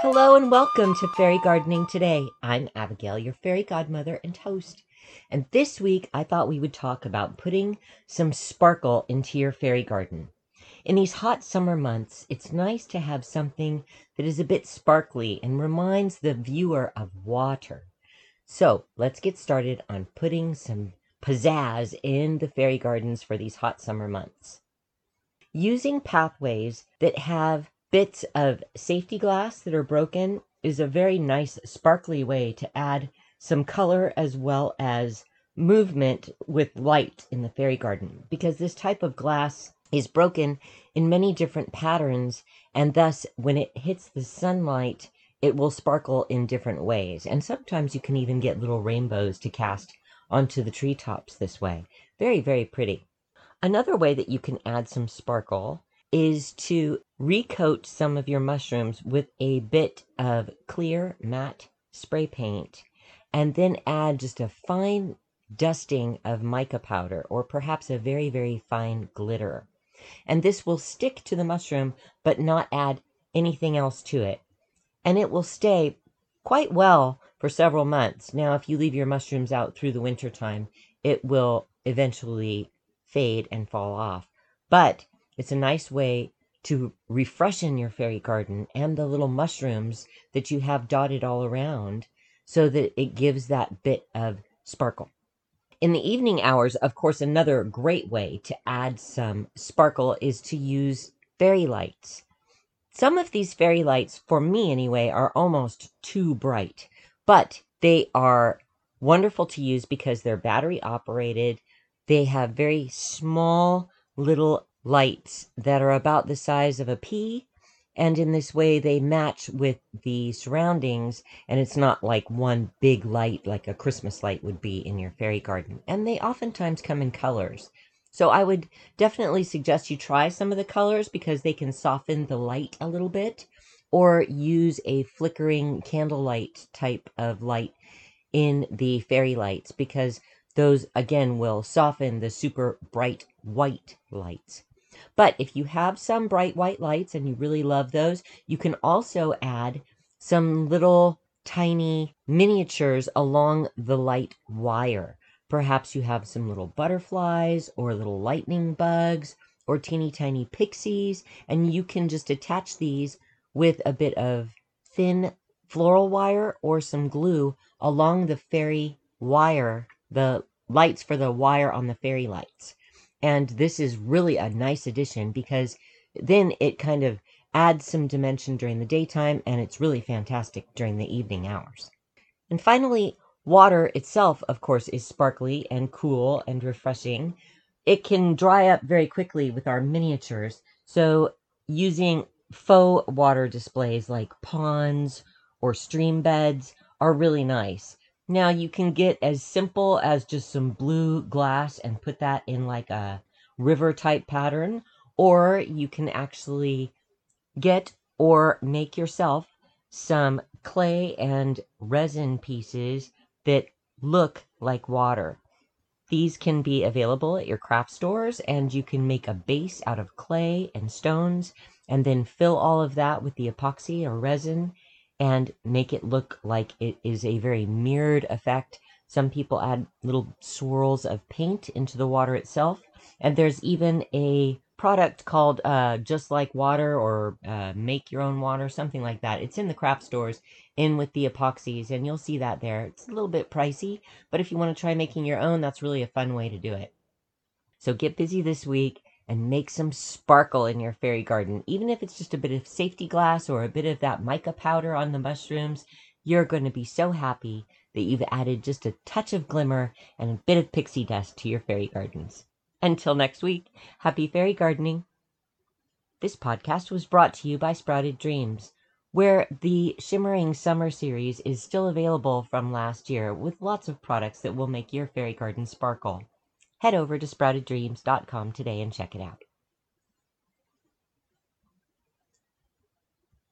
Hello and welcome to Fairy Gardening Today. I'm Abigail, your fairy godmother and host. And this week I thought we would talk about putting some sparkle into your fairy garden. In these hot summer months, it's nice to have something that is a bit sparkly and reminds the viewer of water. So let's get started on putting some pizzazz in the fairy gardens for these hot summer months. Using pathways that have bits of safety glass that are broken is a very nice sparkly way to add some color as well as movement with light in the fairy garden because this type of glass is broken in many different patterns and thus when it hits the sunlight it will sparkle in different ways. And sometimes you can even get little rainbows to cast onto the treetops this way. Very very pretty. Another way that you can add some sparkle is to recoat some of your mushrooms with a bit of clear matte spray paint and then add just a fine dusting of mica powder or perhaps a very, very fine glitter. And this will stick to the mushroom but not add anything else to it. And it will stay quite well for several months. Now, if you leave your mushrooms out through the winter time, it will eventually fade and fall off. But it's a nice way to refreshen your fairy garden and the little mushrooms that you have dotted all around so that it gives that bit of sparkle. In the evening hours, of course, another great way to add some sparkle is to use fairy lights. Some of these fairy lights, for me anyway, are almost too bright, but they are wonderful to use because they're battery operated. They have very small little lights that are about the size of a pea. And in this way, they match with the surroundings, and it's not like one big light like a Christmas light would be in your fairy garden. And they oftentimes come in colors. So I would definitely suggest you try some of the colors because they can soften the light a little bit, or use a flickering candlelight type of light in the fairy lights because those again will soften the super bright white lights. But if you have some bright white lights and you really love those, you can also add some little tiny miniatures along the light wire. Perhaps you have some little butterflies or little lightning bugs or teeny tiny pixies, and you can just attach these with a bit of thin floral wire or some glue along the fairy wire, the lights for the wire on the fairy lights. And this is really a nice addition because then it kind of adds some dimension during the daytime and it's really fantastic during the evening hours. And finally, water itself, of course, is sparkly and cool and refreshing. It can dry up very quickly with our miniatures. So using faux water displays like ponds or stream beds are really nice. Now you can get as simple as just some blue glass and put that in like a river type pattern, or you can actually get or make yourself some clay and resin pieces that look like water. These can be available at your craft stores, and you can make a base out of clay and stones, and then fill all of that with the epoxy or resin and make it look like it is a very mirrored effect. Some people add little swirls of paint into the water itself. And there's even a product called uh, Just Like Water or uh, Make Your Own Water, something like that. It's in the craft stores in with the epoxies, and you'll see that there. It's a little bit pricey, but if you want to try making your own, that's really a fun way to do it. So get busy this week and make some sparkle in your fairy garden. Even if it's just a bit of safety glass or a bit of that mica powder on the mushrooms, you're going to be so happy that you've added just a touch of glimmer and a bit of pixie dust to your fairy gardens. Until next week, happy fairy gardening. This podcast was brought to you by Sprouted Dreams, where the Shimmering Summer series is still available from last year with lots of products that will make your fairy garden sparkle. Head over to sprouteddreams.com today and check it out.